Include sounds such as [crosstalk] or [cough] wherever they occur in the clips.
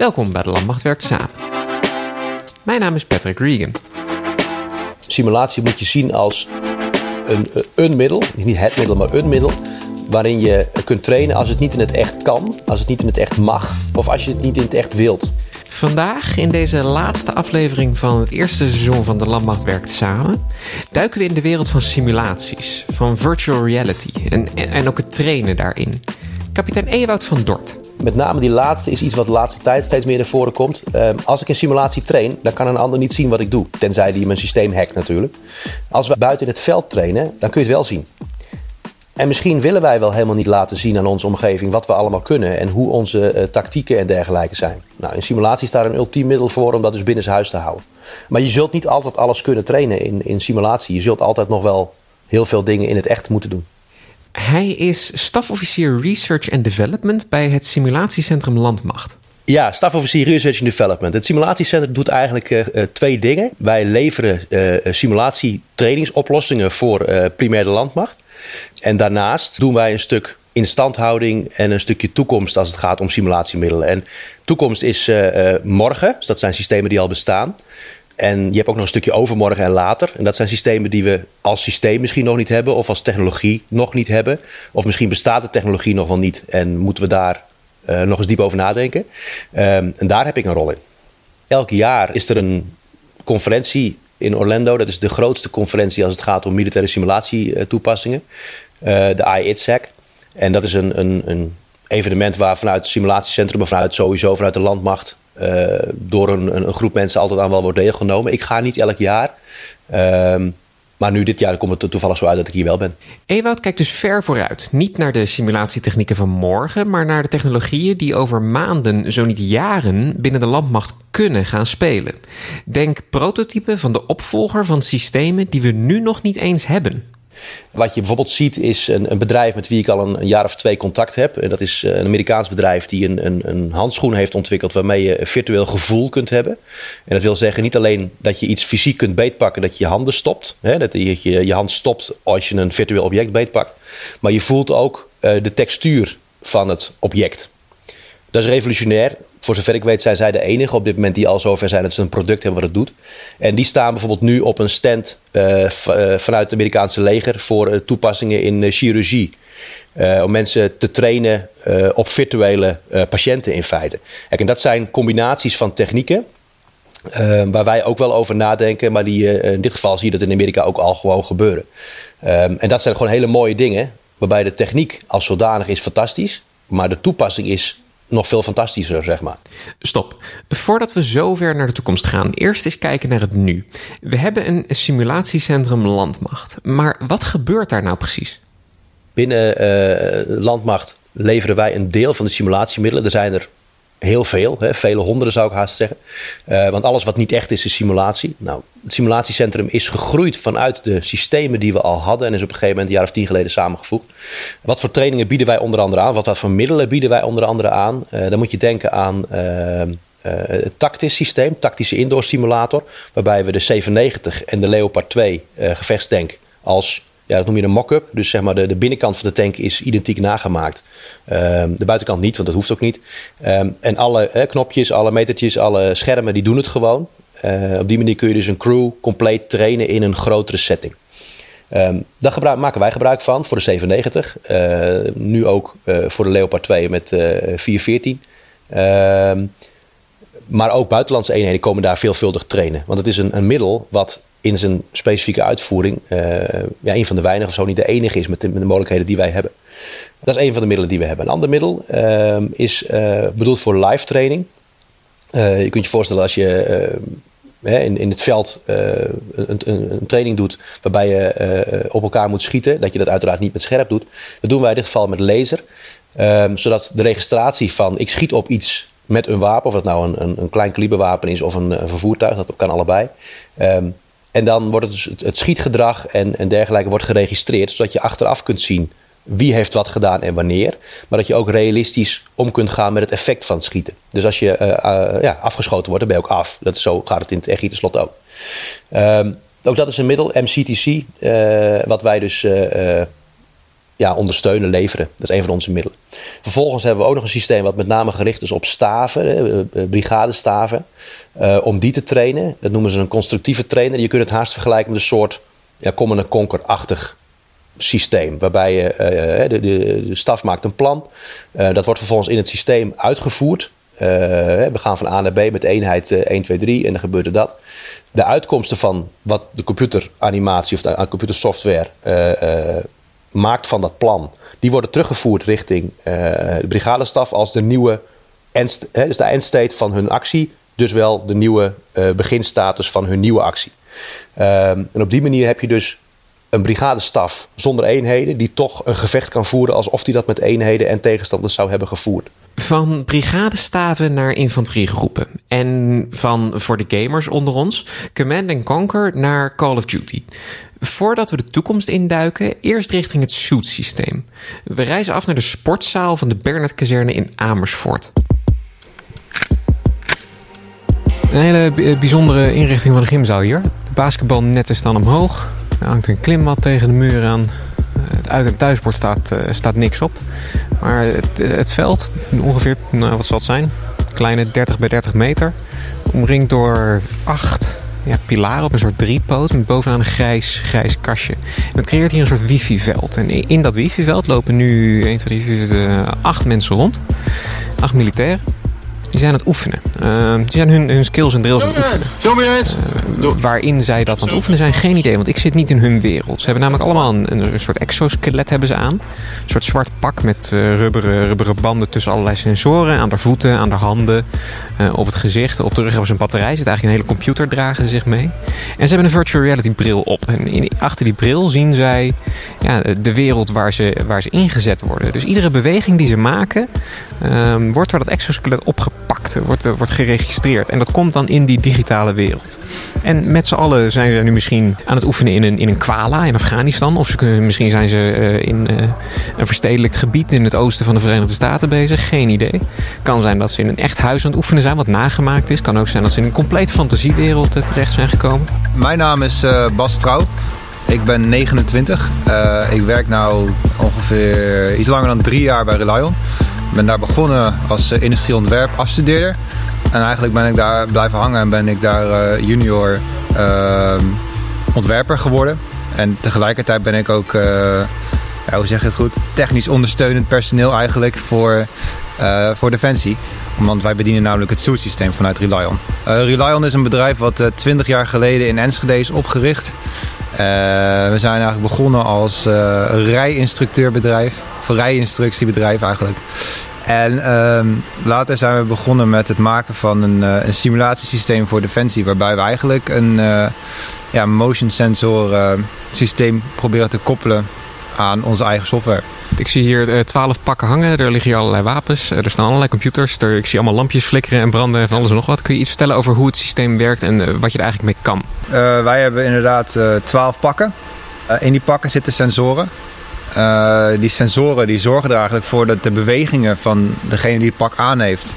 Welkom bij de Landmacht Werkt Samen. Mijn naam is Patrick Regan. Simulatie moet je zien als een, een middel, niet het middel, maar een middel waarin je kunt trainen als het niet in het echt kan, als het niet in het echt mag of als je het niet in het echt wilt. Vandaag, in deze laatste aflevering van het eerste seizoen van De Landmacht Werkt Samen, duiken we in de wereld van simulaties, van virtual reality en, en ook het trainen daarin. Kapitein Ewout van Dort. Met name die laatste is iets wat de laatste tijd steeds meer naar voren komt. Ehm, als ik een simulatie train, dan kan een ander niet zien wat ik doe. Tenzij die mijn systeem hackt natuurlijk. Als we buiten in het veld trainen, dan kun je het wel zien. En misschien willen wij wel helemaal niet laten zien aan onze omgeving wat we allemaal kunnen en hoe onze uh, tactieken en dergelijke zijn. Nou, in simulatie is daar een ultiem middel voor om dat dus binnen huis te houden. Maar je zult niet altijd alles kunnen trainen in, in simulatie. Je zult altijd nog wel heel veel dingen in het echt moeten doen. Hij is stafofficier Research and Development bij het Simulatiecentrum Landmacht. Ja, stafofficier Research and Development. Het simulatiecentrum doet eigenlijk uh, twee dingen. Wij leveren uh, simulatietrainingsoplossingen voor uh, primair landmacht. En daarnaast doen wij een stuk instandhouding en een stukje toekomst als het gaat om simulatiemiddelen. En toekomst is morgen, dus dat zijn systemen die al bestaan. En je hebt ook nog een stukje overmorgen en later. En dat zijn systemen die we als systeem misschien nog niet hebben, of als technologie nog niet hebben. Of misschien bestaat de technologie nog wel niet en moeten we daar uh, nog eens diep over nadenken. Um, en daar heb ik een rol in. Elk jaar is er een conferentie in Orlando. Dat is de grootste conferentie als het gaat om militaire simulatietoepassingen. Uh, de IITSEC. En dat is een, een, een evenement waar vanuit het simulatiecentrum, maar vanuit sowieso vanuit de landmacht door een, een, groep mensen altijd aan wel wordt deelgenomen. Ik ga niet elk jaar. Uh, maar nu dit jaar komt het toevallig zo uit dat ik hier wel ben. Ewout kijkt dus ver vooruit. Niet naar de simulatietechnieken van morgen, maar naar de technologieën die over maanden, zo niet jaren, binnen de landmacht kunnen gaan spelen. Denk prototypen van de opvolger van systemen die we nu nog niet eens hebben. Wat je bijvoorbeeld ziet is een, een bedrijf met wie ik al een, jaar of twee contact heb. En dat is eh, een Amerikaans bedrijf die een, een, een, handschoen heeft ontwikkeld waarmee je virtueel gevoel kunt hebben. En dat wil zeggen niet alleen dat je iets fysiek kunt beetpakken, dat je je handen stopt. Hè, dat je, je hand stopt als je een virtueel object beetpakt. Maar je voelt ook uh, de textuur van het object. Dat is revolutionair. Voor zover ik weet zijn zij de enige op dit moment die al zover zijn dat ze een product hebben wat het doet. En die staan bijvoorbeeld nu op een stand uh, vanuit het Amerikaanse leger voor uh, toepassingen in chirurgie. om mensen te trainen op virtuele patiënten in feite. En dat zijn combinaties van technieken. waar wij ook wel over nadenken, maar die, in dit geval zie je dat in Amerika ook al gewoon gebeuren. Um, en dat zijn gewoon hele mooie dingen, waarbij de techniek als zodanig is fantastisch, maar de toepassing is nog veel fantastischer, zeg maar. Stop. Voordat we zo ver naar de toekomst gaan, eerst eens kijken naar het nu. We hebben een simulatiecentrum Landmacht. Maar wat gebeurt daar nou precies? Binnen uh, Landmacht leveren wij een deel van de simulatiemiddelen. Er zijn er heel veel, hè, vele honderden zou ik haast zeggen. Uh, want alles wat niet echt is, is simulatie. Nou, het simulatiecentrum is gegroeid vanuit de systemen die we al hadden en is op een gegeven moment een jaar of tien geleden samengevoegd. Wat voor trainingen bieden wij onder andere aan? Wat, wat voor middelen bieden wij onder andere aan? Uh, dan moet je denken aan uh, het tactisch systeem, tactische indoor simulator, waarbij we de 97 en de Leopard 2 gevechtstank als ja, dat noem je een mock-up. Dus zeg maar de, de binnenkant van de tank is identiek nagemaakt. Um, de buitenkant niet, want dat hoeft ook niet. Um, en alle knopjes, alle metertjes, alle schermen, die doen het gewoon. Uh, op die manier kun je dus een crew compleet trainen in een grotere setting. Um, daar maken wij gebruik van voor de 97. Uh, nu ook uh, voor de Leopard 2 met 414. maar ook buitenlandse eenheden komen daar veelvuldig trainen. Want het is een, een middel wat in zijn specifieke uitvoering uh, ja, een van de weinigen, of zo niet de enige is met de, mogelijkheden die wij hebben. Dat is een van de middelen die we hebben. Een ander middel uh, is uh, bedoeld voor live training. je kunt je voorstellen als je in, in het veld een, een, training doet waarbij je op elkaar moet schieten, dat je dat uiteraard niet met scherp doet. Dat doen wij in dit geval met laser. Um, zodat de registratie van ik schiet op iets met een wapen, of dat nou een, een, een klein kaliberwapen is of een, een vervoertuig, dat kan allebei. Um, en dan wordt het, dus het schietgedrag en, en dergelijke wordt geregistreerd, zodat je achteraf kunt zien wie heeft wat gedaan en wanneer. Maar dat je ook realistisch om kunt gaan met het effect van het schieten. Dus als je uh, uh, ja, afgeschoten wordt, dan ben je ook af. Dat is zo gaat het in het echt tenslotte ook. Um, ook dat is een middel, MCTC, uh, wat wij dus ja, ondersteunen, leveren. Dat is een van onze middelen. Vervolgens hebben we ook nog een systeem wat met name gericht is op staven, brigadestaven, uh, om die te trainen. Dat noemen ze een constructieve trainer. Je kunt het haast vergelijken met een soort ja, common conquer-achtig systeem. Waarbij je, uh, de, de, de, staf maakt een plan. Uh, dat wordt vervolgens in het systeem uitgevoerd. Uh, we gaan van A naar B met eenheid 1, 2, 3 en dan gebeurt er dat. De uitkomsten van wat de computeranimatie of de computersoftware maakt van dat plan, die worden teruggevoerd richting de brigadestaf als de nieuwe end, dus de endstate van hun actie. Dus wel de nieuwe beginstatus van hun nieuwe actie. Ehm, en op die manier heb je dus een brigadestaf zonder eenheden die toch een gevecht kan voeren alsof hij dat met eenheden en tegenstanders zou hebben gevoerd. Van brigadestaven naar infanteriegroepen. En van, voor de gamers onder ons, Command Conquer naar Call of Duty. Voordat we de toekomst induiken, eerst richting het shoot-systeem. We reizen af naar de sportzaal van de Bernard-kazerne in Amersfoort. Een hele bijzondere inrichting van de gymzaal hier. De basketbalnetten staan omhoog. Er hangt een klimmat tegen de muur aan. Het uit- en thuisbord staat, uh, staat niks op. Maar het, het veld, ongeveer, nou, wat zal het zijn? Kleine 30 bij 30 meter. Omringd door acht ja, pilaren op een soort driepoot. Met bovenaan een grijs, grijs kastje. En dat creëert hier een soort wifi-veld. En in dat wifi-veld lopen nu 1, 2, 3, 4, 8 mensen rond. Acht militairen. Die zijn aan het oefenen. Uh, die zijn hun, hun skills en drills aan het oefenen. Uh, waarin zij dat aan het oefenen zijn, geen idee. Want ik zit niet in hun wereld. Ze hebben namelijk allemaal een, een soort exoskelet hebben ze aan. Een soort zwart pak met uh, rubberen, rubberen banden tussen allerlei sensoren. Aan de voeten, aan de handen, op het gezicht. Op de rug hebben ze een batterij. Zit eigenlijk een hele computer dragen ze zich mee. En ze hebben een virtual reality bril op. En in, achter die bril zien zij ja, de wereld waar ze, waar ze ingezet worden. Dus iedere beweging die ze maken, um, wordt door dat exoskelet opgepakt gepakt, wordt, wordt geregistreerd. En dat komt dan in die digitale wereld. En met z'n allen zijn ze nu misschien aan het oefenen in een, in een kwala in Afghanistan. Of ze kunnen, misschien zijn ze uh, in een verstedelijkt gebied in het oosten van de Verenigde Staten bezig. Geen idee. Kan zijn dat ze in een echt huis aan het oefenen zijn, wat nagemaakt is. Kan ook zijn dat ze in een compleet fantasiewereld terecht zijn gekomen. Mijn naam is Bas Trouw. Ik ben 29. ik werk nu ongeveer iets langer dan drie jaar bij Relion. Ben daar begonnen als uh, industrieontwerp afstudeerder. En eigenlijk ben ik daar blijven hangen en ben ik daar uh, junior uh, ontwerper geworden. En tegelijkertijd ben ik ook, ja, hoe zeg je het goed, technisch ondersteunend personeel eigenlijk voor, voor Defensie. Want wij bedienen namelijk het suit-systeem vanuit Relion. Relion is een bedrijf wat 20 jaar geleden in Enschede is opgericht. we zijn eigenlijk begonnen als rijinstructeurbedrijf rijinstructiebedrijf eigenlijk. En uh, later zijn we begonnen met het maken van een, uh, een simulatiesysteem voor Defensie. Waarbij we eigenlijk een uh, ja, motion sensor uh, systeem proberen te koppelen aan onze eigen software. Ik zie hier twaalf pakken hangen. Er liggen hier allerlei wapens. Er staan allerlei computers. Er, ik zie allemaal lampjes flikkeren en branden en van alles en nog wat. Kun je iets vertellen over hoe het systeem werkt en wat je er eigenlijk mee kan? wij hebben inderdaad twaalf pakken. in die pakken zitten sensoren. Uh, die sensoren die zorgen er eigenlijk voor dat de bewegingen van degene die het pak aan heeft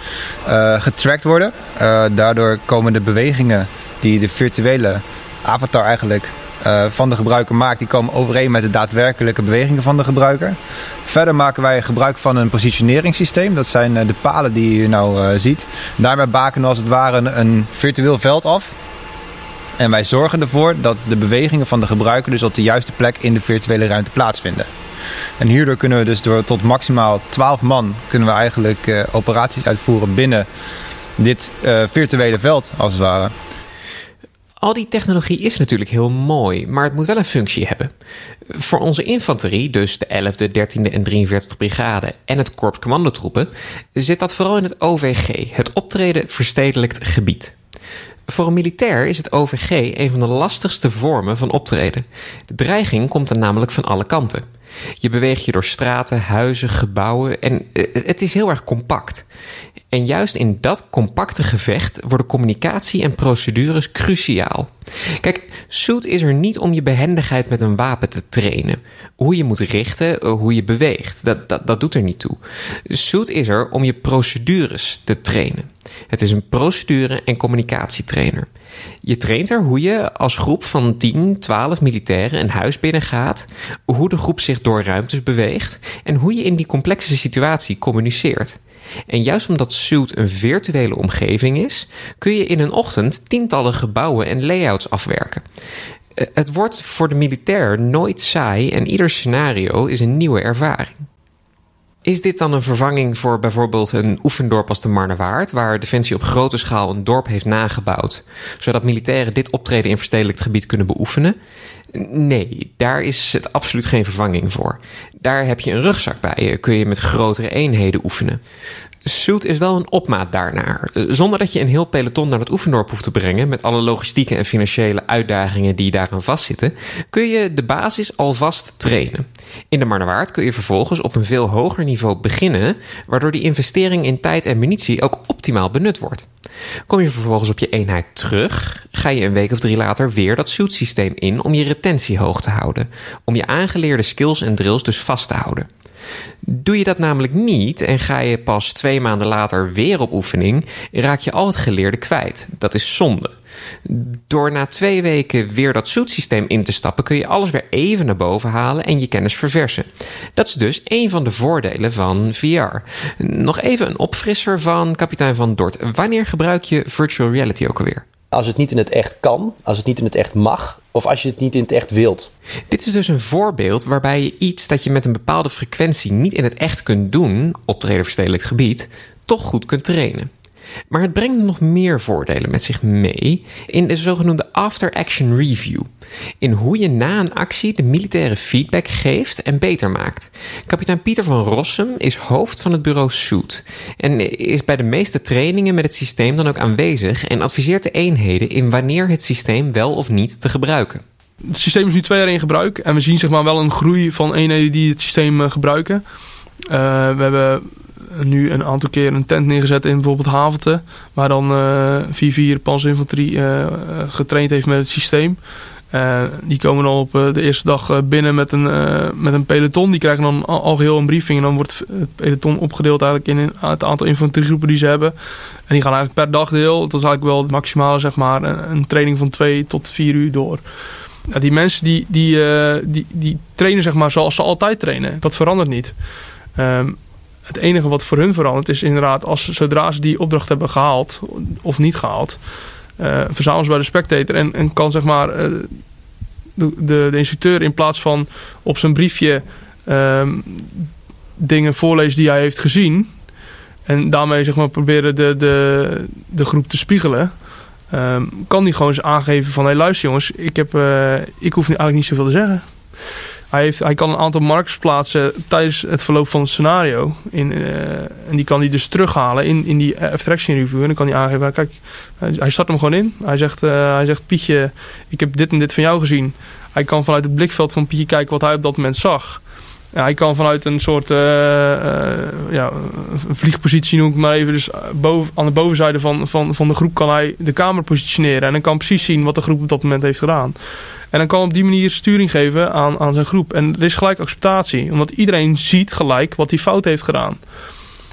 uh, getracked worden. Uh, daardoor komen de bewegingen die de virtuele avatar eigenlijk van de gebruiker maakt, die komen overeen met de daadwerkelijke bewegingen van de gebruiker. Verder maken wij gebruik van een positioneringssysteem. Dat zijn de palen die je nou ziet. Daarmee baken we als het ware een virtueel veld af. En wij zorgen ervoor dat de bewegingen van de gebruiker dus op de juiste plek in de virtuele ruimte plaatsvinden. En hierdoor kunnen we dus door tot maximaal 12 man kunnen we eigenlijk uh, operaties uitvoeren binnen dit uh, virtuele veld, als het ware. Al die technologie is natuurlijk heel mooi, maar het moet wel een functie hebben. Voor onze infanterie, dus de 11e, 13e en 43e brigade en het korps commandotroepen, zit dat vooral in het OVG, het optreden verstedelijkt gebied. Voor een militair is het OVG een van de lastigste vormen van optreden. De dreiging komt er namelijk van alle kanten. Je beweegt je door straten, huizen, gebouwen en eh, het is heel erg compact. En juist in dat compacte gevecht worden communicatie en procedures cruciaal. Kijk, Suit is er niet om je behendigheid met een wapen te trainen. Hoe je moet richten, eh, hoe je beweegt, dat, dat, dat doet er niet toe. Suit is er om je procedures te trainen. Het is een procedure- en communicatietrainer. Je traint er hoe je als groep van 10, 12 militairen een huis binnengaat, hoe de groep zich door ruimtes beweegt en hoe je in die complexe situatie communiceert. En juist omdat Suit een virtuele omgeving is, kun je in een ochtend tientallen gebouwen en layouts afwerken. Eh, het wordt voor de militair nooit saai en ieder scenario is een nieuwe ervaring. Is dit dan een vervanging voor bijvoorbeeld een oefendorp als de Marnewaard, waar Defensie op grote schaal een dorp heeft nagebouwd, zodat militairen dit optreden in verstedelijkt gebied kunnen beoefenen? Nee, daar is het absoluut geen vervanging voor. Daar heb je een rugzak bij kun je met grotere eenheden oefenen. Suit is wel een opmaat daarnaar. Zonder dat je een heel peloton naar het oefendorp hoeft te brengen... met alle logistieke en financiële uitdagingen die daaraan vastzitten... kun je de basis alvast trainen. In de Marnewaard kun je vervolgens op een veel hoger niveau beginnen... waardoor die investering in tijd en munitie ook optimaal benut wordt. Kom je vervolgens op je eenheid terug, ga je een week of drie later weer dat suit-systeem in om je retentie hoog te houden. Om je aangeleerde skills en drills dus vast te houden. Doe je dat namelijk niet en ga je pas twee maanden later weer op oefening, raak je al het geleerde kwijt. Dat is zonde. Door na twee weken weer dat zoetsysteem in te stappen, kun je alles weer even naar boven halen en je kennis verversen. Dat is dus een van de voordelen van VR. Nog even een opfrisser van kapitein Van Dort. Wanneer gebruik je virtual reality ook alweer? Als het niet in het echt kan, als het niet in het echt mag, of als je het niet in het echt wilt. Dit is dus een voorbeeld waarbij je iets dat je met een bepaalde frequentie niet in het echt kunt doen, optreden verstedelijk gebied, toch goed kunt trainen. Maar het brengt nog meer voordelen met zich mee in de zogenoemde after-action review. In hoe je na een actie de militaire feedback geeft en beter maakt. Kapitein Pieter van Rossum is hoofd van het bureau Soet en is bij de meeste trainingen met het systeem dan ook aanwezig en adviseert de eenheden in wanneer het systeem wel of niet te gebruiken. Het systeem is nu twee jaar in gebruik en we zien zeg maar wel een groei van eenheden die het systeem eh, gebruiken. Uh, we hebben nu een aantal keer een tent neergezet in bijvoorbeeld Havente. Waar dan uh, 4-4 panzerinfanterie uh, getraind heeft met het systeem. Uh, die komen dan op de eerste dag binnen met een, met een peloton. Die krijgen dan al, al geheel een briefing. En dan wordt het peloton opgedeeld eigenlijk in het aantal infanteriegroepen die ze hebben. En die gaan eigenlijk per dagdeel, dat is eigenlijk wel het maximale, zeg maar, een, training van 2 tot 4 uur door. Die mensen die, die, die, die trainen zeg maar zoals ze altijd trainen. Dat verandert niet. Um, het enige wat voor hun verandert is inderdaad, als, zodra ze die opdracht hebben gehaald of niet gehaald, uh, verzamelen ze bij de spectator en, kan zeg maar uh, de, de, instructeur in plaats van op zijn briefje um, dingen voorlezen die hij heeft gezien en daarmee zeg maar proberen de, de, de groep te spiegelen. Um, kan die gewoon eens aangeven van, hé hey, luister jongens, ik, heb, uh, ik hoef eigenlijk niet zoveel te zeggen. Hij, heeft, hij kan een aantal markers plaatsen tijdens het verloop van het scenario. In, uh, en die kan hij dus terughalen in, in die abstraction review. En dan kan hij aangeven, kijk, hij start hem gewoon in. Hij zegt, uh, hij zegt, Pietje, ik heb dit en dit van jou gezien. Hij kan vanuit het blikveld van Pietje kijken wat hij op dat moment zag. Ja, hij kan vanuit een soort uh, uh, ja, vliegpositie noem ik maar even. Dus boven, aan de bovenzijde van, van, van de groep kan hij de kamer positioneren. En dan kan precies zien wat de groep op dat moment heeft gedaan. En dan kan op die manier sturing geven aan, aan zijn groep. En er is gelijk acceptatie. Omdat iedereen ziet gelijk wat hij fout heeft gedaan.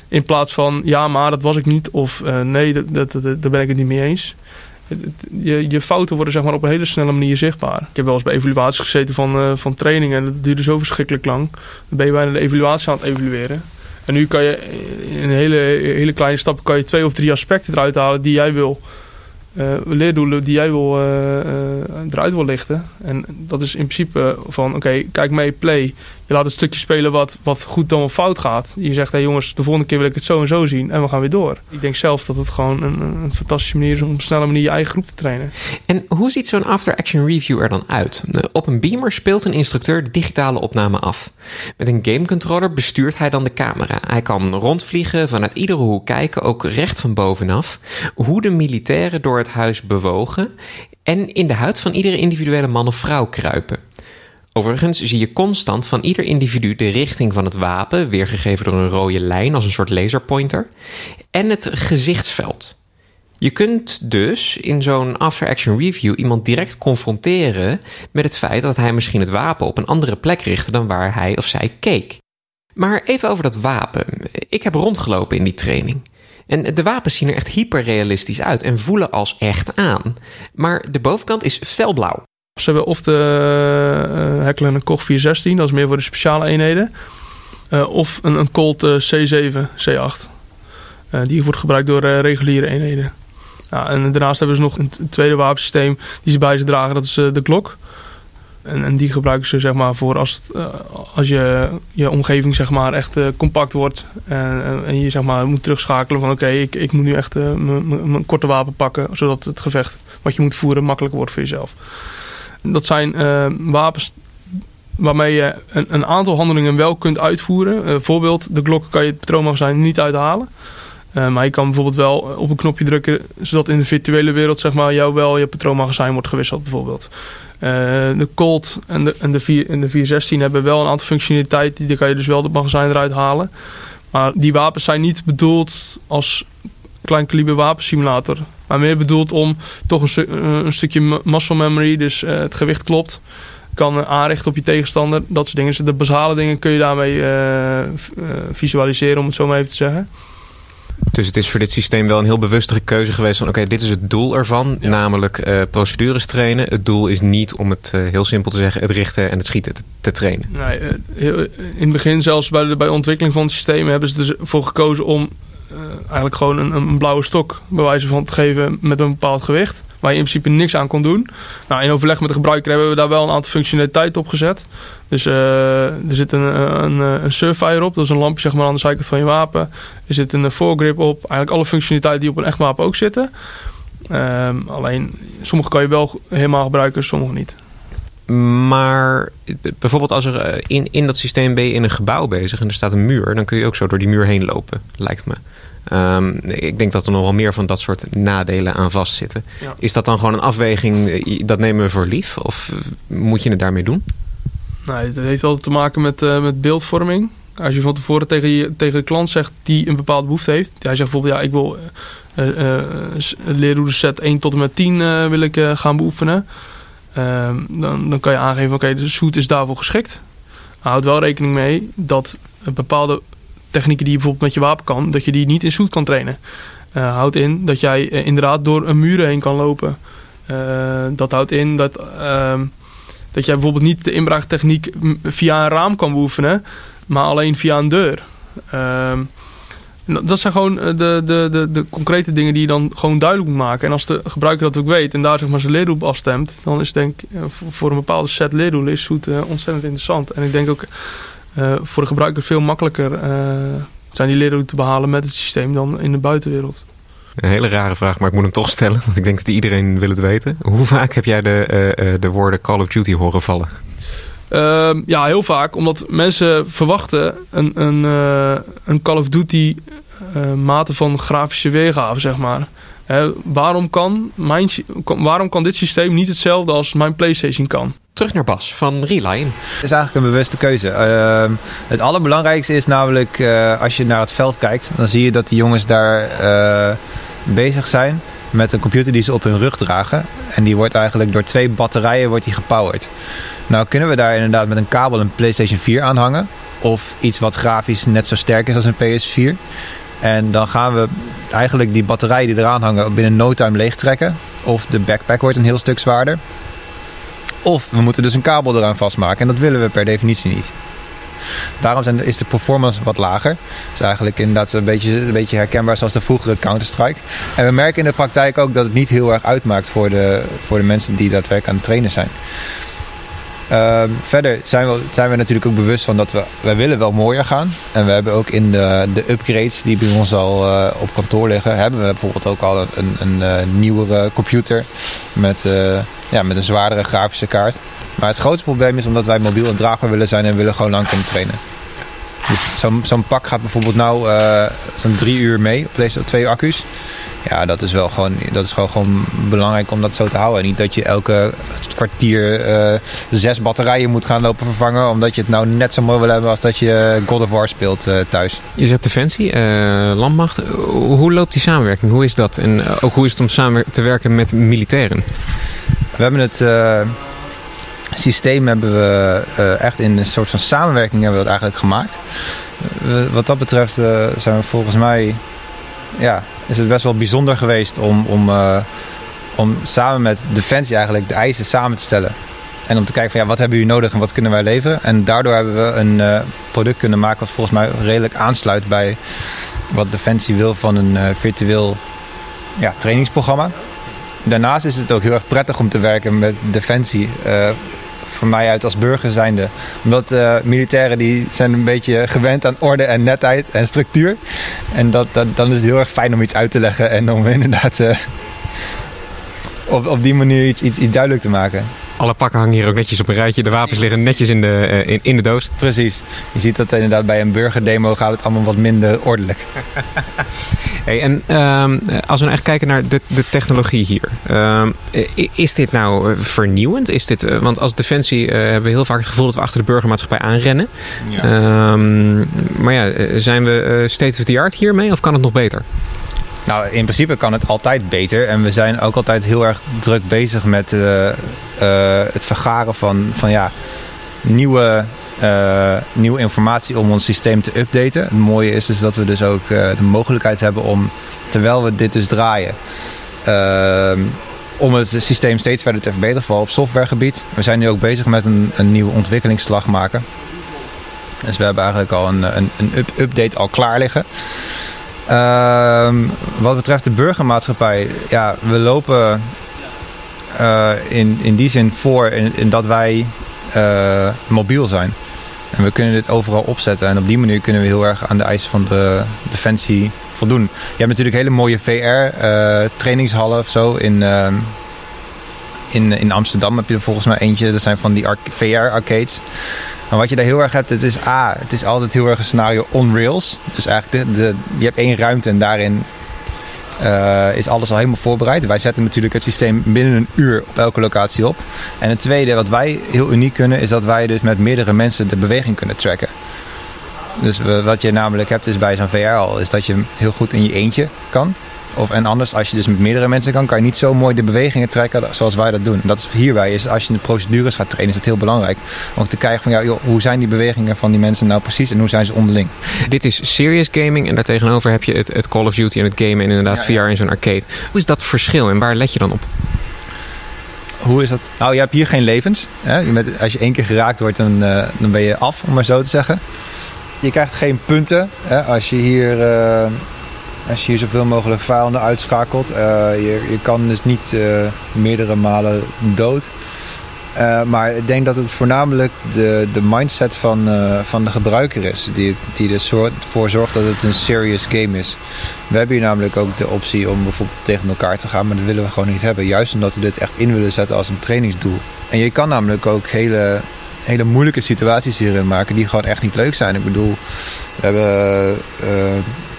In plaats van, ja maar dat was ik niet. Of nee, dat, dat, daar ben ik het niet mee eens. Je, je fouten worden zeg maar, op een hele snelle manier zichtbaar. Ik heb wel eens bij evaluaties gezeten van, uh, van trainingen. En dat duurde zo verschrikkelijk lang. Dan ben je bijna de evaluatie aan het evalueren. En nu kan je in een hele, hele kleine stappen kan je twee of drie aspecten eruit halen die jij wil uh, leerdoelen die jij wil, eruit wil lichten. En dat is in principe van, oké, kijk mee, play. Je laat een stukje spelen wat, wat goed dan of fout gaat. Je zegt, hé hey jongens, de volgende keer wil ik het zo en zo zien. En we gaan weer door. Ik denk zelf dat het gewoon een, een fantastische manier is om op een snelle manier je eigen groep te trainen. En hoe ziet zo'n after-action review er dan uit? Op een beamer speelt een instructeur de digitale opname af. Met een gamecontroller bestuurt hij dan de camera. Hij kan rondvliegen, vanuit iedere hoek kijken, ook recht van bovenaf. Hoe de militairen door het huis bewogen en in de huid van iedere individuele man of vrouw kruipen. Overigens zie je constant van ieder individu de richting van het wapen, weergegeven door een rode lijn als een soort laserpointer, en het gezichtsveld. Je kunt dus in zo'n after-action review iemand direct confronteren met het feit dat hij misschien het wapen op een andere plek richtte dan waar hij of zij keek. Maar even over dat wapen. Ik heb rondgelopen in die training. En de wapens zien er echt hyperrealistisch uit en voelen als echt aan. Maar de bovenkant is felblauw. Ze hebben of de uh, Heckler en Koch 416, dat is meer voor de speciale eenheden. Uh, of een, een Colt uh, C7, C8. die wordt gebruikt door reguliere eenheden. En daarnaast hebben ze nog een tweede wapensysteem die ze bij zich dragen. Dat is de Glock. En, en, die gebruiken ze zeg maar voor als, als je, je omgeving zeg maar echt compact wordt. En, en, je zeg maar moet terugschakelen van oké, ik, ik moet nu echt mijn korte wapen pakken. Zodat het gevecht wat je moet voeren makkelijker wordt voor jezelf. Dat zijn uh, wapens waarmee je een, een, aantal handelingen wel kunt uitvoeren. Bijvoorbeeld, uh, de Glock kan je het patroonmagazijn niet uithalen. Uh, maar je kan bijvoorbeeld wel op een knopje drukken, zodat in de virtuele wereld zeg maar, jou wel je patroonmagazijn wordt gewisseld bijvoorbeeld. de Colt en de, en, de 4, en de 416 hebben wel een aantal functionaliteiten, die kan je dus wel het magazijn eruit halen. Maar die wapens zijn niet bedoeld als klein kaliber wapensimulator. Maar meer bedoeld om toch een, stu eh, een stukje muscle memory, dus uh, het gewicht klopt. Kan aanrichten op je tegenstander. Dat soort dingen. Dus de basale dingen kun je daarmee uh, visualiseren, om het zo maar even te zeggen. Dus het is voor dit systeem wel een heel bewustere keuze geweest van oké, dit is het doel ervan, ja. namelijk uh, procedures trainen. Het doel is niet om het uh, heel simpel te zeggen, het richten en het schieten te, te trainen. Nee, in het begin zelfs bij de bij ontwikkeling van het systeem hebben ze ervoor gekozen om eigenlijk gewoon een, blauwe stok bij wijze van te geven met een bepaald gewicht. Waar je in principe niks aan kon doen. Nou, in overleg met de gebruiker hebben we daar wel een aantal functionaliteiten op gezet. Dus uh, er zit een, een, een surfire op. Dat is een lampje zeg maar, aan de zijkant van je wapen. Er zit een foregrip op. Eigenlijk alle functionaliteiten die op een echt wapen ook zitten. Uh, alleen, sommige kan je wel helemaal gebruiken, sommige niet. Maar bijvoorbeeld als er in, in dat systeem ben je in een gebouw bezig en er staat een muur, dan kun je ook zo door die muur heen lopen, lijkt me. Um, ik denk dat er nog wel meer van dat soort nadelen aan vastzitten. Ja. Is dat dan gewoon een afweging, dat nemen we voor lief? Of moet je het daarmee doen? Nee, dat heeft altijd te maken met, uh, met beeldvorming. Als je van tevoren tegen, je, tegen de klant zegt die een bepaalde behoefte heeft. Hij zegt bijvoorbeeld, ja, ik wil uh, uh, set 1 tot en met 10 wil ik gaan beoefenen. Uh, dan, dan kan je aangeven, oké, de shoot is daarvoor geschikt. Houd wel rekening mee dat bepaalde technieken die je bijvoorbeeld met je wapen kan, dat je die niet in shoot kan trainen. Uh, houdt in dat jij uh, inderdaad door een muur heen kan lopen. Uh, dat houdt in dat, ehm, dat jij bijvoorbeeld niet de inbraaktechniek via een raam kan beoefenen, maar alleen via een deur. Dat zijn gewoon de, de, de, de, concrete dingen die je dan gewoon duidelijk moet maken. En als de gebruiker dat ook weet en daar zeg maar zijn leerdoel afstemt, dan is denk ik voor een bepaalde set leerdoelen is zoet ontzettend interessant. En ik denk ook voor de gebruiker veel makkelijker zijn die leerdoelen te behalen met het systeem dan in de buitenwereld. Een hele rare vraag, maar ik moet hem toch stellen, want ik denk dat iedereen wil het weten. Hoe vaak heb jij de, de woorden Call of Duty horen vallen? Uh, ja, heel vaak. Omdat mensen verwachten een, een, een Call of Duty mate van grafische weergave, zeg maar. waarom, kan mijn, waarom kan dit systeem niet hetzelfde als mijn PlayStation kan? Terug naar Bas van Relion. Het is eigenlijk een bewuste keuze. Uh, het allerbelangrijkste is namelijk uh, als je naar het veld kijkt, dan zie je dat die jongens daar uh, bezig zijn met een computer die ze op hun rug dragen. En die wordt eigenlijk door twee batterijen wordt die gepowered. Nou kunnen we daar inderdaad met een kabel een PlayStation 4 aanhangen. Of iets wat grafisch net zo sterk is als een PS4. En dan gaan we eigenlijk die batterijen die eraan hangen binnen no time leegtrekken. Of de backpack wordt een heel stuk zwaarder. Of we moeten dus een kabel eraan vastmaken en dat willen we per definitie niet. Daarom zijn, is de performance wat lager. Het is eigenlijk inderdaad een beetje, een beetje herkenbaar zoals de vroegere Counter-Strike. En we merken in de praktijk ook dat het niet heel erg uitmaakt voor de, voor de mensen die daadwerkelijk aan het trainen zijn. Uh, verder zijn we, zijn natuurlijk ook bewust van dat we, wij willen wel mooier gaan. En we hebben ook in de, de upgrades die bij ons al uh, op kantoor liggen, hebben we bijvoorbeeld ook al een, een, uh, nieuwere computer met, uh, ja, met een zwaardere grafische kaart. Maar het grootste probleem is omdat wij mobiel en draagbaar willen zijn en willen gewoon lang kunnen trainen. Dus zo'n zo'n pak gaat bijvoorbeeld nou zo'n drie uur mee op deze twee accu's. Ja, dat is wel gewoon, dat is gewoon, gewoon belangrijk om dat zo te houden. Niet dat je elke kwartier uh, zes batterijen moet gaan lopen vervangen. Omdat je het nou net zo mooi wil hebben als dat je God of War speelt uh, thuis. Je zegt Defensie, Landmacht. Hoe loopt die samenwerking? Hoe is dat? En ook hoe is het om samen te werken met militairen? We hebben het systeem hebben we echt in een soort van samenwerking hebben we dat eigenlijk gemaakt. wat dat betreft zijn we volgens mij ja, is het best wel bijzonder geweest om, om, om samen met Defensie eigenlijk de eisen samen te stellen. En om te kijken van ja, wat hebben jullie nodig en wat kunnen wij leveren. En daardoor hebben we een product kunnen maken wat volgens mij redelijk aansluit bij wat Defensie wil van een virtueel ja, trainingsprogramma. Daarnaast is het ook heel erg prettig om te werken met Defensie van mij uit als burger zijnde. Omdat uh, militairen die zijn een beetje gewend aan orde en netheid en structuur. En dat, dat, dan is het heel erg fijn om iets uit te leggen en om [laughs] inderdaad uh, op, op die manier iets, iets, iets duidelijk te maken. Alle pakken hangen hier ook netjes op een rijtje. De wapens liggen netjes in de, uh, in, in de doos. Precies. Je ziet dat inderdaad bij een burgerdemo gaat het allemaal wat minder ordelijk. [laughs] hey, en um, als we nou echt kijken naar de, de technologie hier. Um, is dit nou vernieuwend? Is dit, uh, want als Defensie uh, hebben we heel vaak het gevoel dat we achter de burgermaatschappij aanrennen. Ja. Um, maar ja, zijn we state of the art hiermee of kan het nog beter? Nou, in principe kan het altijd beter. En we zijn ook altijd heel erg druk bezig met uh, uh, het vergaren van, van ja, nieuwe, uh, nieuwe informatie om ons systeem te updaten. Het mooie is dus dat we dus ook de mogelijkheid hebben om, terwijl we dit dus draaien, om het systeem steeds verder te verbeteren, vooral op softwaregebied. We zijn nu ook bezig met een, een nieuwe ontwikkelingsslag maken. Dus we hebben eigenlijk al een, een, een up update al klaar liggen. Uh, wat betreft de burgermaatschappij, ja, we lopen uh, in, in die zin voor in, dat wij uh, mobiel zijn. En we kunnen dit overal opzetten. En op die manier kunnen we heel erg aan de eisen van de defensie voldoen. Je hebt natuurlijk hele mooie VR-trainingshallen uh, of zo. In, ehm, in, in Amsterdam heb je er volgens mij eentje. Dat zijn van die VR-arcades. Maar wat je daar heel erg hebt, het is A, het is altijd heel erg een scenario on rails. Dus eigenlijk, de, je hebt één ruimte en daarin uh, is alles al helemaal voorbereid. Wij zetten natuurlijk het systeem binnen een uur op elke locatie op. En het tweede, wat wij heel uniek kunnen, is dat wij dus met meerdere mensen de beweging kunnen tracken. Dus wat je namelijk hebt is bij zo'n VR al, is dat je heel goed in je eentje kan. Of, en anders, als je dus met meerdere mensen kan, kan je niet zo mooi de bewegingen trekken zoals wij dat doen. En dat is hierbij is, als je de procedures gaat trainen, is het heel belangrijk. Om te kijken van, ja, joh, hoe zijn die bewegingen van die mensen nou precies en hoe zijn ze onderling. Dit is serious gaming en daartegenover heb je het, het Call of Duty en het gamen en inderdaad ja, ja. VR in zo'n arcade. Hoe is dat verschil en waar let je dan op? Hoe is dat? Nou, je hebt hier geen levens. Hè? als je één keer geraakt wordt, dan, uh, dan ben je af, om maar zo te zeggen. Je krijgt geen punten. Hè? Als je hier... Uh, als je hier zoveel mogelijk vijanden uitschakelt. Uh, je, je kan dus niet uh, meerdere malen dood. Uh, maar ik denk dat het voornamelijk de, de mindset van, van de gebruiker is. Die, die ervoor zorgt dat het een serious game is. We hebben hier namelijk ook de optie om bijvoorbeeld tegen elkaar te gaan. Maar dat willen we gewoon niet hebben. Juist omdat we dit echt in willen zetten als een trainingsdoel. En je kan namelijk ook hele, hele moeilijke situaties hierin maken. Die gewoon echt niet leuk zijn. Ik bedoel, we hebben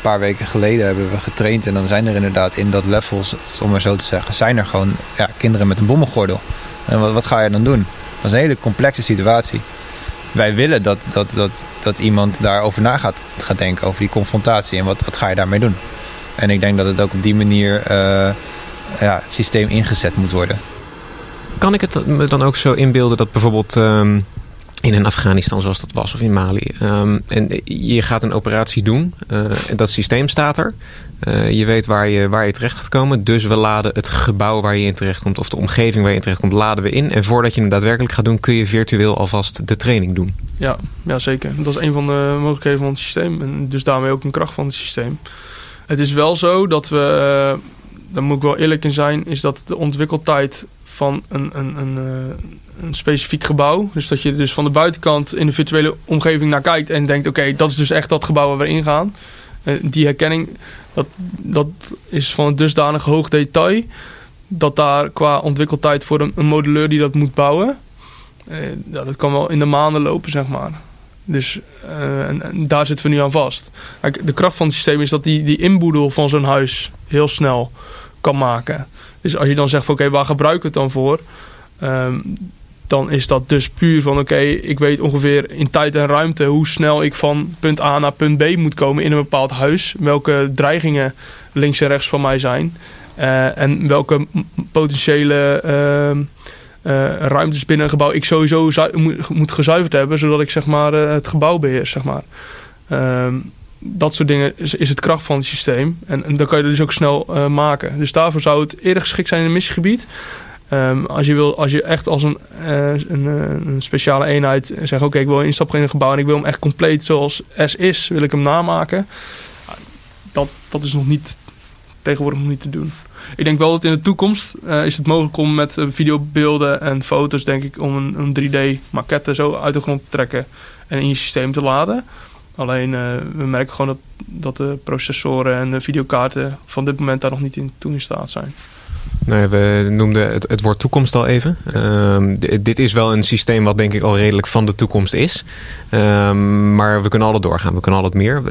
een paar weken geleden hebben we getraind. En dan zijn er inderdaad in dat levels, om maar zo te zeggen, zijn er gewoon ja, kinderen met een bommengordel. En wat, wat ga je dan doen? Dat is een hele complexe situatie. Wij willen dat, dat, dat, dat iemand daarover na gaat, gaat denken, over die confrontatie. En wat, wat ga je daarmee doen? En ik denk dat het ook op die manier uh, ja, het systeem ingezet moet worden. Kan ik het me dan ook zo inbeelden dat bijvoorbeeld... Um in een Afghanistan zoals dat was of in Mali. Um, en je gaat een operatie doen. En dat systeem staat er. Uh, je weet waar je, waar je terecht gaat komen. Dus we laden het gebouw waar je in terecht komt... of de omgeving waar je in terecht komt, laden we in. En voordat je het daadwerkelijk gaat doen... kun je virtueel alvast de training doen. Ja, ja zeker. Dat is een van de mogelijkheden van het systeem. En dus daarmee ook een kracht van het systeem. Het is wel zo dat we... Uh, daar moet ik wel eerlijk in zijn... is dat de ontwikkeltijd van een, een, een, een specifiek gebouw. Dus dat je dus van de buitenkant in de virtuele omgeving naar kijkt en denkt: oké, dat is dus echt dat gebouw waar we ingaan. Uh, die herkenning, dat, dat is van dusdanig hoog detail. Dat daar qua ontwikkeltijd voor een, een modelleur die dat moet bouwen. Ja, dat kan wel in de maanden lopen, zeg maar. Dus en, daar zitten we nu aan vast. De kracht van het systeem is dat die, die inboedel van zo'n huis heel snel kan maken. Dus als je dan zegt van oké, waar gebruik ik het dan voor? Ehm, dan is dat dus puur van oké, ik weet ongeveer in tijd en ruimte hoe snel ik van punt A naar punt B moet komen in een bepaald huis. Welke dreigingen links en rechts van mij zijn. Uh, en welke potentiële uh, uh, ruimtes binnen een gebouw ik sowieso moet, moet, gezuiverd hebben, zodat ik zeg maar het gebouw beheers. Zeg maar. Ehm, dat soort dingen is, het kracht van het systeem. En, dan kan je het dus ook snel maken. Dus daarvoor zou het eerder geschikt zijn in een missiegebied. Um, als, je wil, als je echt als een, uh, een, een, speciale eenheid zegt: Oké, ik wil instappen in een gebouw en ik wil hem echt compleet zoals S is, wil ik hem namaken. Dat, dat is nog niet tegenwoordig nog niet te doen. Ik denk wel dat in de toekomst is het mogelijk om met videobeelden en foto's, denk ik, om een, een 3D-maquette zo uit de grond te trekken en in je systeem te laden. Alleen uh, we merken gewoon dat, dat de processoren en de videokaarten van dit moment daar nog niet in toe in staat zijn. Nou we noemden het, het woord toekomst al even. Um, dit is wel een systeem wat denk ik al redelijk van de toekomst is. Um, maar we kunnen altijd doorgaan, we kunnen altijd meer.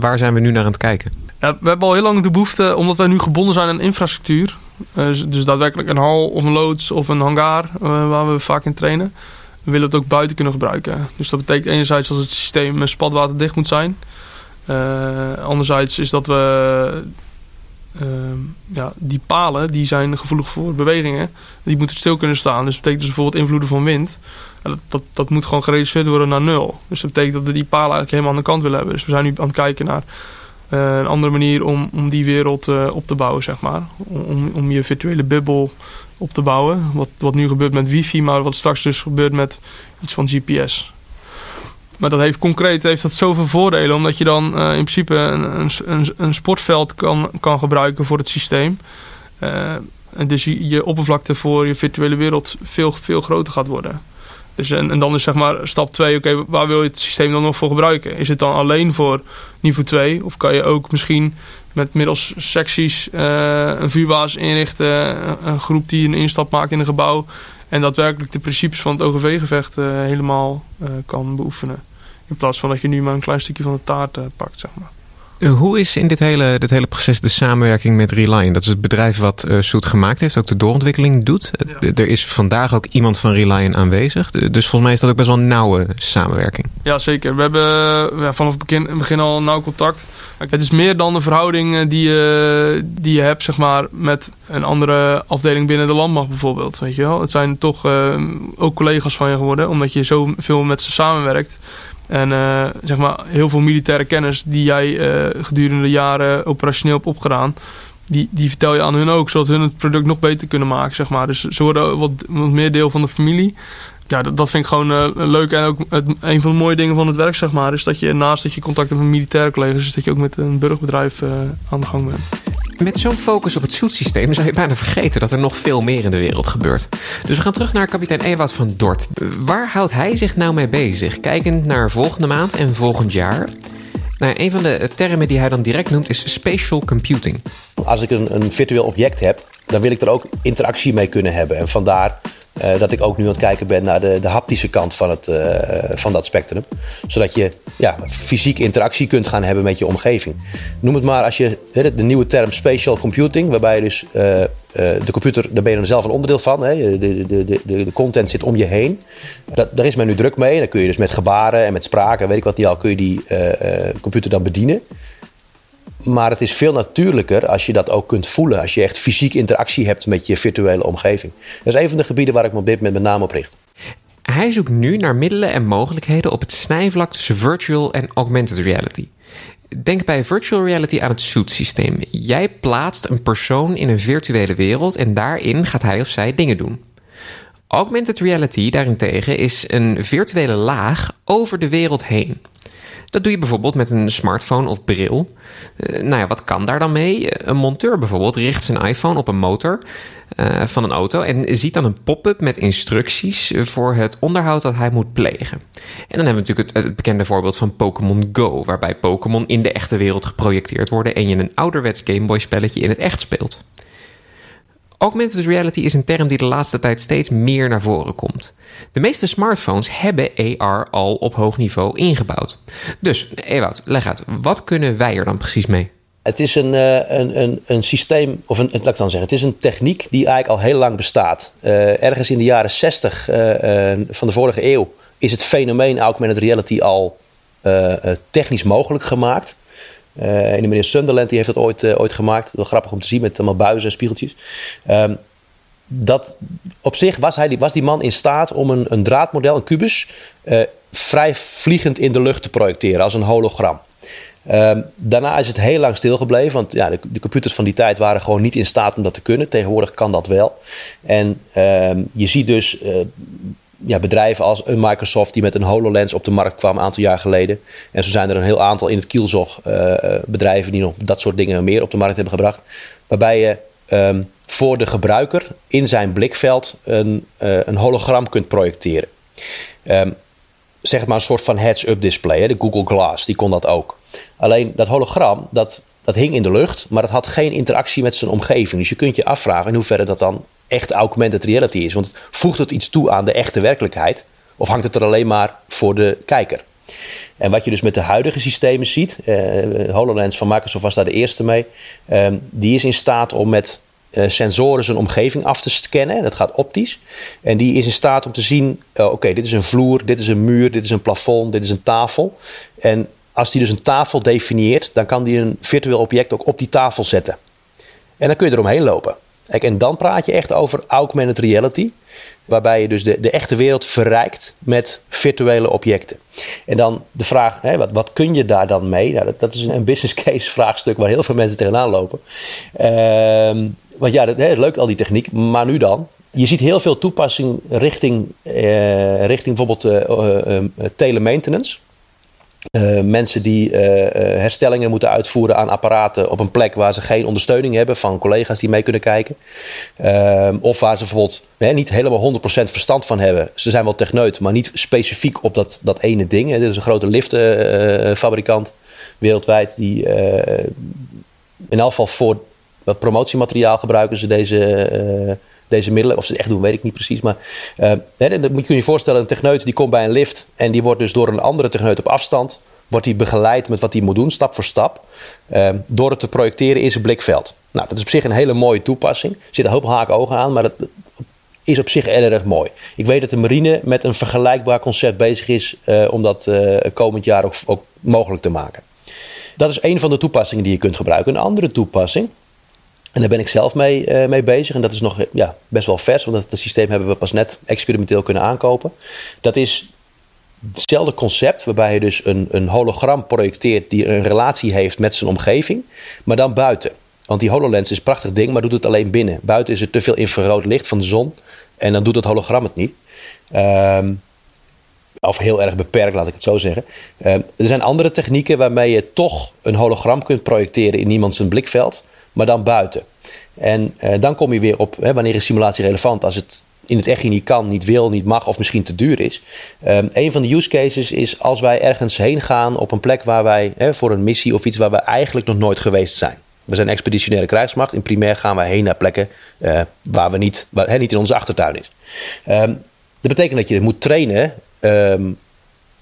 waar zijn we nu naar aan het kijken? Ja, we hebben al heel lang de behoefte, omdat wij nu gebonden zijn aan infrastructuur. Uh, dus daadwerkelijk een hal of een loods of een hangar uh, waar we vaak in trainen. We willen het ook buiten kunnen gebruiken. Dus dat betekent enerzijds dat het systeem spatwaterdicht moet zijn. Uh, anderzijds is dat we Ehm, ja, die palen die zijn gevoelig voor bewegingen. Die moeten stil kunnen staan. Dus dat betekent dus bijvoorbeeld invloeden van wind. Dat, dat, dat moet gewoon gereduceerd worden naar nul. Dus dat betekent dat we die palen eigenlijk helemaal aan de kant willen hebben. Dus we zijn nu aan het kijken naar uh, een andere manier om, om die wereld op te bouwen, zeg maar. Om, om je virtuele bubbel op te bouwen. Wat, wat nu gebeurt met wifi, maar wat straks dus gebeurt met iets van GPS. Maar dat heeft concreet heeft dat zoveel voordelen. Omdat je dan uh, in principe een, een, een, sportveld kan, kan gebruiken voor het systeem. Uh, en dus je, je, oppervlakte voor je virtuele wereld veel, veel groter gaat worden. Dus en, en dan is zeg maar stap 2, oké, waar wil je het systeem dan nog voor gebruiken? Is het dan alleen voor niveau 2? Of kan je ook misschien met middels secties uh, een vuurbasis inrichten, een groep die een instap maakt in een gebouw en daadwerkelijk de principes van het OGV-gevecht helemaal kan beoefenen. In plaats van dat je nu maar een klein stukje van de taart pakt, zeg maar. Eh, hoe is in dit hele, dit hele proces de samenwerking met Reliant? Dat is het bedrijf wat uh, Soet gemaakt heeft, ook de doorontwikkeling doet. Er is vandaag ook iemand van Reliant aanwezig. Dus volgens mij is dat ook best wel een nauwe samenwerking. Ja, zeker. We hebben ja, vanaf het begin, begin al nauw contact. Het is meer dan de verhouding die je, die je hebt zeg maar, met een andere afdeling binnen de landmacht bijvoorbeeld. Weet je wel? Het zijn toch uh, ook collega's van je geworden, omdat je zo veel met ze samenwerkt. En uh, zeg maar, heel veel militaire kennis die jij uh, gedurende de jaren operationeel hebt opgedaan, die, die vertel je aan hun ook, zodat hun het product nog beter kunnen maken. Zeg maar. Dus ze worden wat, wat meer deel van de familie. Ja, dat, dat vind ik gewoon uh, leuk. En ook het, een van de mooie dingen van het werk, zeg maar, is dat je naast dat je contact hebt met militaire collega's, is dat je ook met een burgerbedrijf aan de gang bent. Met zo'n focus op het zoetsysteem zou je bijna vergeten dat er nog veel meer in de wereld gebeurt. Dus we gaan terug naar kapitein Ewout van Dort. Waar houdt hij zich nou mee bezig? Kijkend naar volgende maand en volgend jaar. Nou, een van de termen die hij dan direct noemt is spatial computing. Als ik een, een virtueel object heb, dan wil ik er ook interactie mee kunnen hebben. En vandaar uh, dat ik ook nu aan het kijken ben naar de, de haptische kant van, het, uh, van dat spectrum. Zodat je ja, fysiek interactie kunt gaan hebben met je omgeving. Noem het maar als je de, nieuwe term spatial computing, waarbij dus uh, de computer, daar ben je dan zelf een onderdeel van. Hè? De, de, de, de, content zit om je heen. Dat, daar is men nu druk mee. Dan kun je dus met gebaren en met spraken, weet ik wat die al, kun je die computer dan bedienen. Maar het is veel natuurlijker als je dat ook kunt voelen. Als je echt fysiek interactie hebt met je virtuele omgeving. Dat is een van de gebieden waar ik me op dit moment met name op richt. Hij zoekt nu naar middelen en mogelijkheden op het snijvlak tussen virtual en augmented reality. Denk bij virtual reality aan het Suit-systeem. Jij plaatst een persoon in een virtuele wereld en daarin gaat hij of zij dingen doen. Augmented reality daarentegen is een virtuele laag over de wereld heen. Dat doe je bijvoorbeeld met een smartphone of bril. Uh, nou ja, wat kan daar dan mee? Een monteur bijvoorbeeld richt zijn iPhone op een motor uh, van een auto en ziet dan een pop-up met instructies voor het onderhoud dat hij moet plegen. En dan hebben we natuurlijk het, het bekende voorbeeld van Pokémon Go, waarbij Pokémon in de echte wereld geprojecteerd worden en je een ouderwets Gameboy spelletje in het echt speelt. Augmented reality is een term die de laatste tijd steeds meer naar voren komt. De meeste smartphones hebben AR al op hoog niveau ingebouwd. Dus, Ewout, leg uit, wat kunnen wij er dan precies mee? Het is een, eh, een, een, een systeem, of een, laat ik dan zeggen, het is een techniek die eigenlijk al heel lang bestaat. Uh, ergens in de jaren 60 uh, uh, van de vorige eeuw is het fenomeen augmented reality al technisch mogelijk gemaakt. En de meneer Sunderland die heeft dat ooit, ooit gemaakt. Wel grappig om te zien met allemaal buizen en spiegeltjes. Um, dat op zich was, hij, was die man in staat om een, een draadmodel, een kubus, vrij vliegend in de lucht te projecteren als een hologram. Um, daarna is het heel lang stilgebleven, want ja, de, computers van die tijd waren gewoon niet in staat om dat te kunnen. Tegenwoordig kan dat wel. En um, je ziet dus uh, ja, bedrijven als een Microsoft die met een HoloLens op de markt kwam een aantal jaar geleden. En zo zijn er een heel aantal in het kielzog uh, bedrijven die nog dat soort dingen meer op de markt hebben gebracht. Waarbij je um, voor de gebruiker in zijn blikveld een, uh, een hologram kunt projecteren. zeg maar een soort van heads-up display, hè? de Google Glass, die kon dat ook. Alleen dat hologram, dat, dat hing in de lucht, maar dat had geen interactie met zijn omgeving. Dus je kunt je afvragen in hoeverre dat dan echt augmented reality is. Want voegt het iets toe aan de echte werkelijkheid? Of hangt het er alleen maar voor de kijker? En wat je dus met de huidige systemen ziet, uh, HoloLens van Microsoft was daar de eerste mee, uh, die is in staat om met uh, sensoren zijn omgeving af te scannen. Dat gaat optisch. En die is in staat om te zien: uh, oké, dit is een vloer, dit is een muur, dit is een plafond, dit is een tafel. En als die dus een tafel definieert, dan kan die een virtueel object ook op die tafel zetten. En dan kun je eromheen lopen. Kijk, en dan praat je echt over augmented reality. Waarbij je dus de, de echte wereld verrijkt met virtuele objecten. En dan de vraag, hè, wat, wat kun je daar dan mee? Nou, dat, is een business case [laughs] vraagstuk waar heel veel mensen tegenaan lopen. Ehm, want ja, dat, is leuk al die techniek, maar nu dan? Je ziet heel veel toepassing richting, eh, richting bijvoorbeeld uh, uh, telemaintenance. Uh, mensen die uh, herstellingen moeten uitvoeren aan apparaten op een plek waar ze geen ondersteuning hebben van collega's die mee kunnen kijken. Uh, of waar ze bijvoorbeeld hè, niet helemaal 100% verstand van hebben. Ze zijn wel techneut, maar niet specifiek op dat, dat ene ding. Dit is een grote liftfabrikant wereldwijd die in elk geval voor dat promotiemateriaal gebruiken ze deze deze middelen. Of ze het echt doen, weet ik niet precies. Maar uh, hè, dan moet je je voorstellen, een techneut die komt bij een lift en die wordt dus door een andere techneut op afstand, wordt hij begeleid met wat hij moet doen, stap voor stap, uh, door het te projecteren in zijn blikveld. Nou, dat is op zich een hele mooie toepassing. Er zit een hoop haken ogen aan, maar dat is op zich erg mooi. Ik weet dat de marine met een vergelijkbaar concept bezig is uh, om dat uh, komend jaar ook, ook mogelijk te maken. Dat is een van de toepassingen die je kunt gebruiken. Een andere toepassing en daar ben ik zelf mee, uh, mee bezig. En dat is nog ja, best wel vers, want dat, systeem hebben we pas net experimenteel kunnen aankopen. Dat is hetzelfde concept, waarbij je dus een, een hologram projecteert die een relatie heeft met zijn omgeving, maar dan buiten. Want die HoloLens is een prachtig ding, maar doet het alleen binnen. Buiten is er te veel infrarood licht van de zon en dan doet het hologram het niet. Um, of heel erg beperkt, laat ik het zo zeggen. Um, er zijn andere technieken waarmee je toch een hologram kunt projecteren in iemands blikveld maar dan buiten. En uh, dan kom je weer op hè, wanneer is simulatie relevant als het in het echt niet kan, niet wil, niet mag of misschien te duur is. Um, een van de use cases is als wij ergens heen gaan op een plek waar wij hè, voor een missie of iets waar we eigenlijk nog nooit geweest zijn. We zijn expeditionaire krijgsmacht. In primair gaan wij heen naar plekken uh, waar we niet, hè, niet in onze achtertuin is. Um, dat betekent dat je moet trainen um,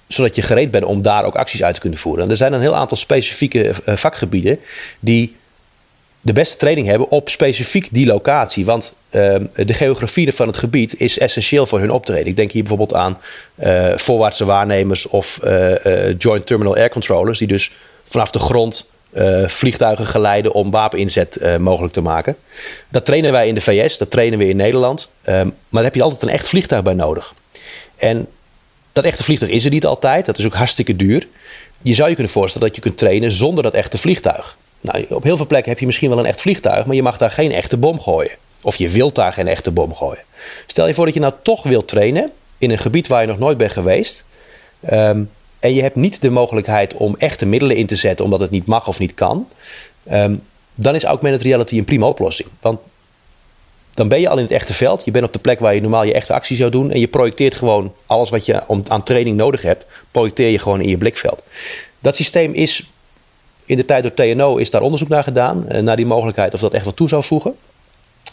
zodat je gereed bent om daar ook acties uit te kunnen voeren. En er zijn een heel aantal specifieke uh, vakgebieden die de beste training hebben op specifiek die locatie. Want uh, de geografie van het gebied is essentieel voor hun optreden. Ik denk hier bijvoorbeeld aan uh, voorwaartse waarnemers of uh, Joint Terminal Air Controllers, die dus vanaf de grond vliegtuigen geleiden om wapeninzet mogelijk te maken. Dat trainen wij in de VS, dat trainen we in Nederland. Ehm, maar daar heb je altijd een echt vliegtuig bij nodig. En dat echte vliegtuig is er niet altijd, dat is ook hartstikke duur. Je zou je kunnen voorstellen dat je kunt trainen zonder dat echte vliegtuig. Nou, op heel veel plekken heb je misschien wel een echt vliegtuig, maar je mag daar geen echte bom gooien. Of je wilt daar geen echte bom gooien. Stel je voor dat je nou toch wilt trainen in een gebied waar je nog nooit bent geweest. Um, en je hebt niet de mogelijkheid om echte middelen in te zetten omdat het niet mag of niet kan. Um, dan is augmented reality een prima oplossing. Want dan ben je al in het echte veld. Je bent op de plek waar je normaal je echte actie zou doen. En je projecteert gewoon alles wat je aan training nodig hebt. Projecteer je gewoon in je blikveld. Dat systeem is in de tijd door TNO is daar onderzoek naar gedaan. Uh, naar die mogelijkheid of dat echt wat toe zou voegen.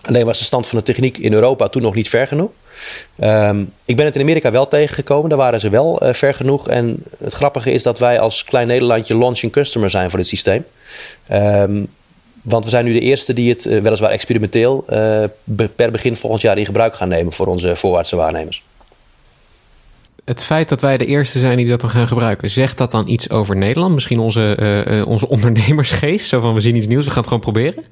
Alleen was de stand van de techniek in Europa toen nog niet ver genoeg. Ehm, ik ben het in Amerika wel tegengekomen. Daar waren ze wel uh, ver genoeg. En het grappige is dat wij als klein Nederlandje launching customer zijn voor dit systeem. Ehm, want we zijn nu de eerste die het uh, weliswaar experimenteel per begin volgend jaar in gebruik gaan nemen voor onze voorwaartse waarnemers. Het feit dat wij de eerste zijn die dat dan gaan gebruiken, zegt dat dan iets over Nederland? Misschien onze, onze ondernemersgeest? Zo van we zien iets nieuws, we gaan het gewoon proberen?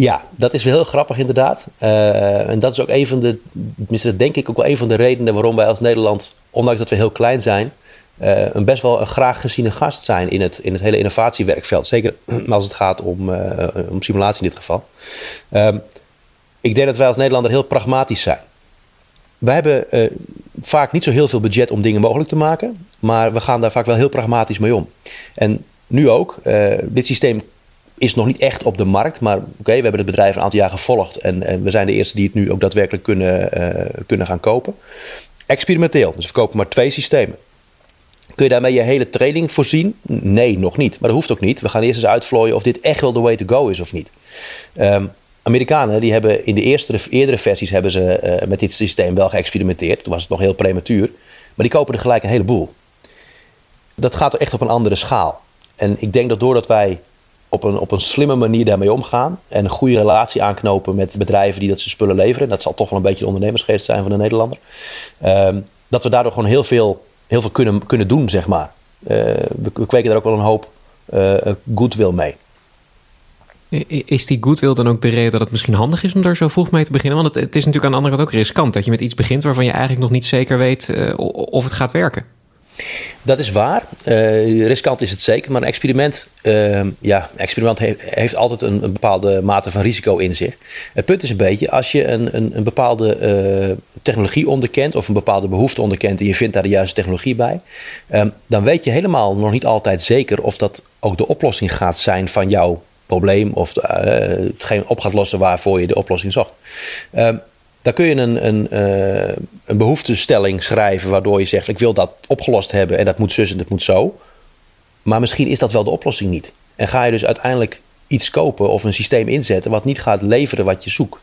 Ja, dat is heel grappig inderdaad. Uh, en dat is ook een van de, tenminste denk ik ook wel een van de redenen waarom wij als Nederland, ondanks dat we heel klein zijn, een best wel een graag geziene gast zijn in het, in het hele innovatiewerkveld. Zeker [clears throat] als het gaat om, om simulatie in dit geval. Ehm, ik denk dat wij als Nederlander heel pragmatisch zijn. Wij hebben vaak niet zo heel veel budget om dingen mogelijk te maken, maar we gaan daar vaak wel heel pragmatisch mee om. En nu ook, dit systeem is nog niet echt op de markt. Maar oké, we hebben het bedrijf een aantal jaar gevolgd. En, en, we zijn de eerste die het nu ook daadwerkelijk kunnen, uh, kunnen gaan kopen. Experimenteel. Dus we kopen maar twee systemen. Kun je daarmee je hele training voorzien? Nee, nog niet. Maar dat hoeft ook niet. We gaan eerst eens uitvlooien of dit echt wel de way to go is of niet. Um, Amerikanen die hebben in de eerste, eerdere versies hebben ze uh, met dit systeem wel geëxperimenteerd. Toen was het nog heel prematuur. Maar die kopen er gelijk een heleboel. Dat gaat echt op een andere schaal. En ik denk dat doordat wij op een, op een slimme manier daarmee omgaan. En een goede relatie aanknopen met bedrijven die dat ze spullen leveren. Dat zal toch wel een beetje de ondernemersgeest zijn van de Nederlander. Um, dat we daardoor gewoon heel veel, heel veel kunnen, kunnen doen, zeg maar. Uh, we, we, kweken er ook wel een hoop uh, goodwill mee. Is die goodwill dan ook de reden dat het misschien handig is om daar zo vroeg mee te beginnen? Want het, is natuurlijk aan de andere kant ook riskant dat je met iets begint waarvan je eigenlijk nog niet zeker weet uh, of het gaat werken. Dat is waar. Uh, riskant is het zeker. Maar een experiment, uh, ja, experiment heeft, altijd een, bepaalde mate van risico in zich. Het punt is een beetje, als je een, een, een bepaalde technologie onderkent of een bepaalde behoefte onderkent en je vindt daar de juiste technologie bij, dan weet je helemaal nog niet altijd zeker of dat ook de oplossing gaat zijn van jouw probleem of hetgeen op gaat lossen waarvoor je de oplossing zocht. Um, dan kun je een, een, uh, een behoeftestelling schrijven waardoor je zegt: Ik wil dat opgelost hebben en dat moet zus en dat moet zo. Maar misschien is dat wel de oplossing niet. En ga je dus uiteindelijk iets kopen of een systeem inzetten wat niet gaat leveren wat je zoekt.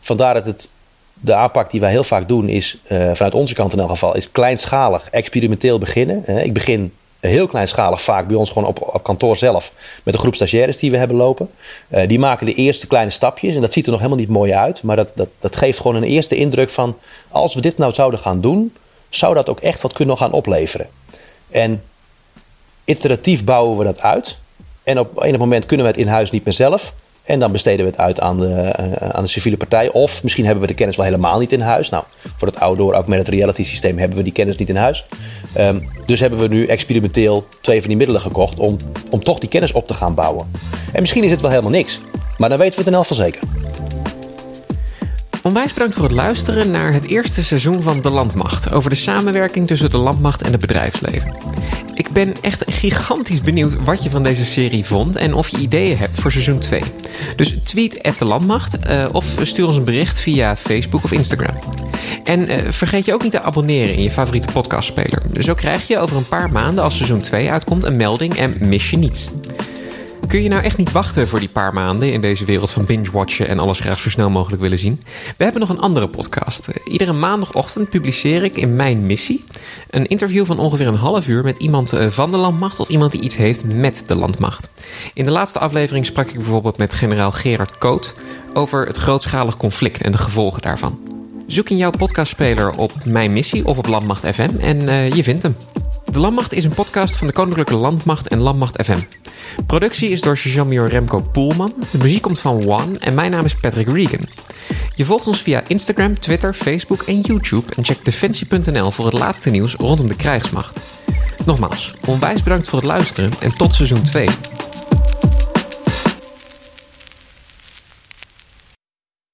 Vandaar dat het, de aanpak die wij heel vaak doen is, uh, vanuit onze kant in elk geval, is kleinschalig, experimenteel beginnen. ik begin heel kleinschalig vaak bij ons gewoon op, op kantoor zelf. Met een groep stagiaires die we hebben lopen. Uh, die maken de eerste kleine stapjes. En dat ziet er nog helemaal niet mooi uit. Maar dat, dat, dat geeft gewoon een eerste indruk van... als we dit nou zouden gaan doen... zou dat ook echt wat kunnen gaan opleveren. En iteratief bouwen we dat uit. En op een moment kunnen we het in huis niet meer zelf... En dan besteden we het uit aan de, uh, aan de civiele partij. Of misschien hebben we de kennis wel helemaal niet in huis. Nou, voor het outdoor augmented reality systeem hebben we die kennis niet in huis. Um, dus hebben we nu experimenteel twee van die middelen gekocht om, om toch die kennis op te gaan bouwen. En misschien is het wel helemaal niks. Maar dan weten we het in elk geval zeker. Onwijs bedankt voor het luisteren naar het eerste seizoen van De Landmacht. Over de samenwerking tussen de landmacht en het bedrijfsleven. Ben echt gigantisch benieuwd wat je van deze serie vond en of je ideeën hebt voor seizoen 2. Dus tweet at de Landmacht uh, of stuur ons een bericht via Facebook of Instagram. En uh, vergeet je ook niet te abonneren in je favoriete podcastspeler. Zo krijg je over een paar maanden als seizoen 2 uitkomt een melding en mis je niets. Kun je nou echt niet wachten voor die paar maanden in deze wereld van binge-watchen en alles graag zo snel mogelijk willen zien? We hebben nog een andere podcast. Iedere maandagochtend publiceer ik in Mijn Missie een interview van ongeveer een half uur met iemand eh, van de landmacht of iemand die iets heeft met de landmacht. In de laatste aflevering sprak ik bijvoorbeeld met generaal Gerard Koot over het grootschalig conflict en de gevolgen daarvan. Zoek in jouw podcastspeler op Mijn Missie of op Landmacht FM en uh, je vindt hem. De Landmacht is een podcast van de Koninklijke Landmacht en Landmacht FM. Productie is door Jean-Mior Remco Poelman. De muziek komt van One en mijn naam is Patrick Regan. Je volgt ons via Instagram, Twitter, Facebook en YouTube en check defensie.nl voor het laatste nieuws rondom de krijgsmacht. Nogmaals, onwijs bedankt voor het luisteren en tot seizoen 2.